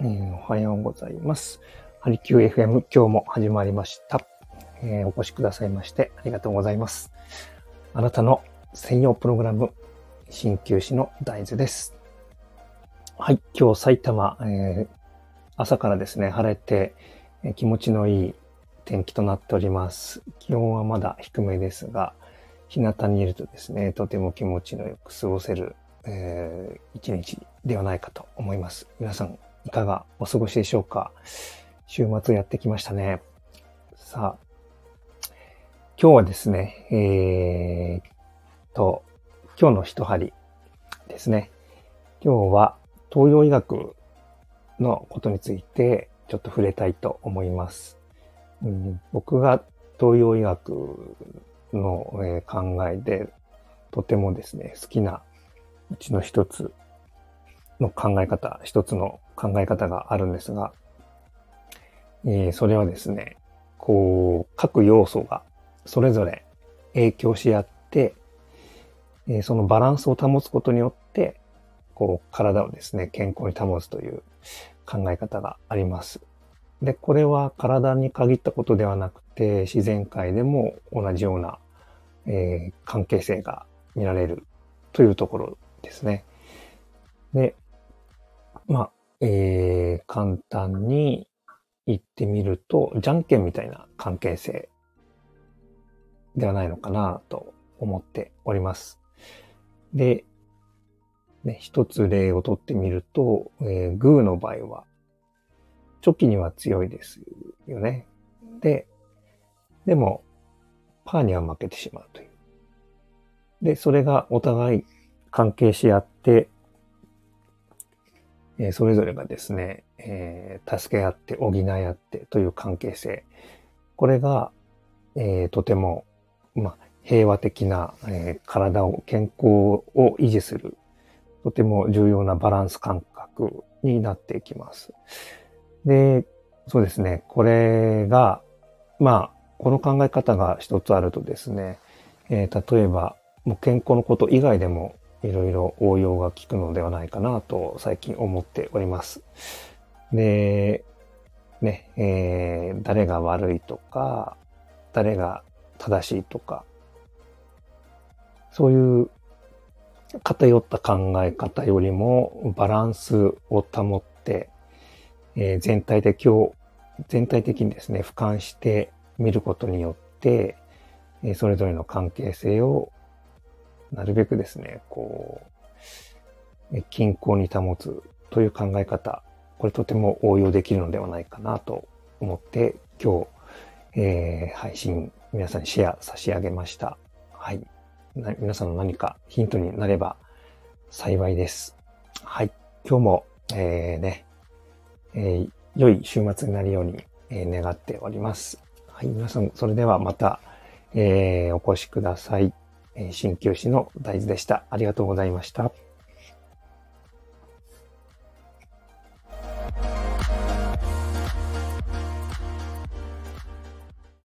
え、おはようございます。ハリキュー FM 今日も始まりました、えー、お越しくださいましてありがとうございます。あなたの専用プログラム、鍼灸師の大豆です。はい、今日埼玉、えー、朝からですね、晴れて、え、気持ちのいい天気となっております。気温はまだ低めですが、日向にいるとですね、とても気持ちのよく過ごせる、えー、一日ではないかと思います。皆さん、いかがお過ごしでしょうか？週末やってきましたね。さあ、今日はですね、えー、と、今日の一針ですね。今日は東洋医学のことについてちょっと触れたいと思います。うん、僕が東洋医学の、え、考えでとてもですね、好きなうちの一つの考え方、一つの考え方があるんですが、えー、それはですね、こう、各要素がそれぞれ影響し合って、えー、そのバランスを保つことによって、こう、体をですね、健康に保つという考え方があります。で、これは体に限ったことではなくて、自然界でも同じような、えー、関係性が見られるというところですね。で、まあ、えー、簡単に言ってみると、じゃんけんみたいな関係性ではないのかなと思っております。で、ね、一つ例をとってみると、えー、グーの場合は、チョキには強いですよね。で、でも、パーには負けてしまうという。で、それがお互い関係し合って、えー、それぞれがですね、えー、助け合って補い合ってという関係性。これが、えー、とても、まあ、平和的な、え体を、健康を維持する、とても重要なバランス感覚になっていきます。で、そうですね、これが、まあ、この考え方が一つあるとですね、え例えば、もう健康のこと以外でもいろいろ応用が効くのではないかなと最近思っております。で、ね、えー、誰が悪いとか、誰が正しいとか、そういう偏った考え方よりもバランスを保って、えー、全体的を、全体的にですね、俯瞰して見ることによって、えー、それぞれの関係性をなるべくですね、こう、均衡に保つという考え方、これとても応用できるのではないかなと思って今日、えー、配信皆さんにシェア差し上げました。はい。皆さんの何かヒントになれば幸いです。はい。今日も、えー、ね、えー、良い週末になるように、え、願っております。はい。皆さん、それではまた、えー、お越しください。鍼灸師の大豆でした。ありがとうございました。